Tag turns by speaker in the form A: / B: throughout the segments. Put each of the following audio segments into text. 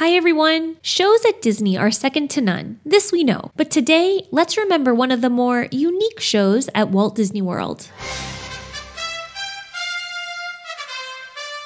A: Hi everyone! Shows at Disney are second to none. This we know. But today, let's remember one of the more unique shows at Walt Disney World.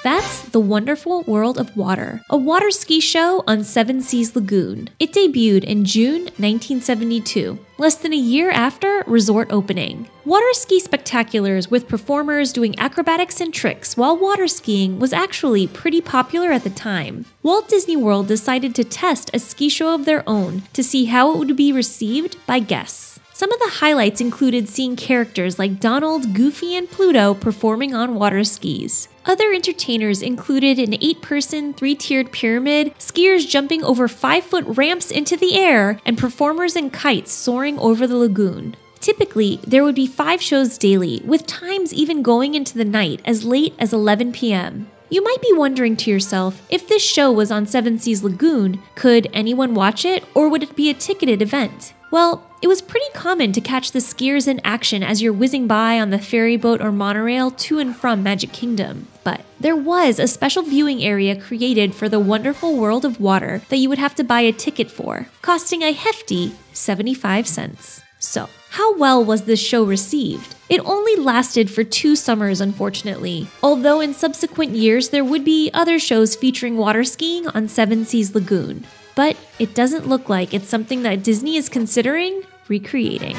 A: That's The Wonderful World of Water, a water ski show on Seven Seas Lagoon. It debuted in June 1972, less than a year after resort opening. Water ski spectaculars with performers doing acrobatics and tricks while water skiing was actually pretty popular at the time. Walt Disney World decided to test a ski show of their own to see how it would be received by guests. Some of the highlights included seeing characters like Donald, Goofy, and Pluto performing on water skis. Other entertainers included an eight person, three tiered pyramid, skiers jumping over five foot ramps into the air, and performers in kites soaring over the lagoon. Typically, there would be five shows daily, with times even going into the night as late as 11 p.m. You might be wondering to yourself if this show was on Seven Seas Lagoon, could anyone watch it, or would it be a ticketed event? Well, it was pretty common to catch the skiers in action as you're whizzing by on the ferry boat or monorail to and from Magic Kingdom. But there was a special viewing area created for the wonderful world of water that you would have to buy a ticket for, costing a hefty 75 cents. So, how well was this show received? It only lasted for two summers, unfortunately, although in subsequent years there would be other shows featuring water skiing on Seven Seas Lagoon but it doesn't look like it's something that Disney is considering recreating.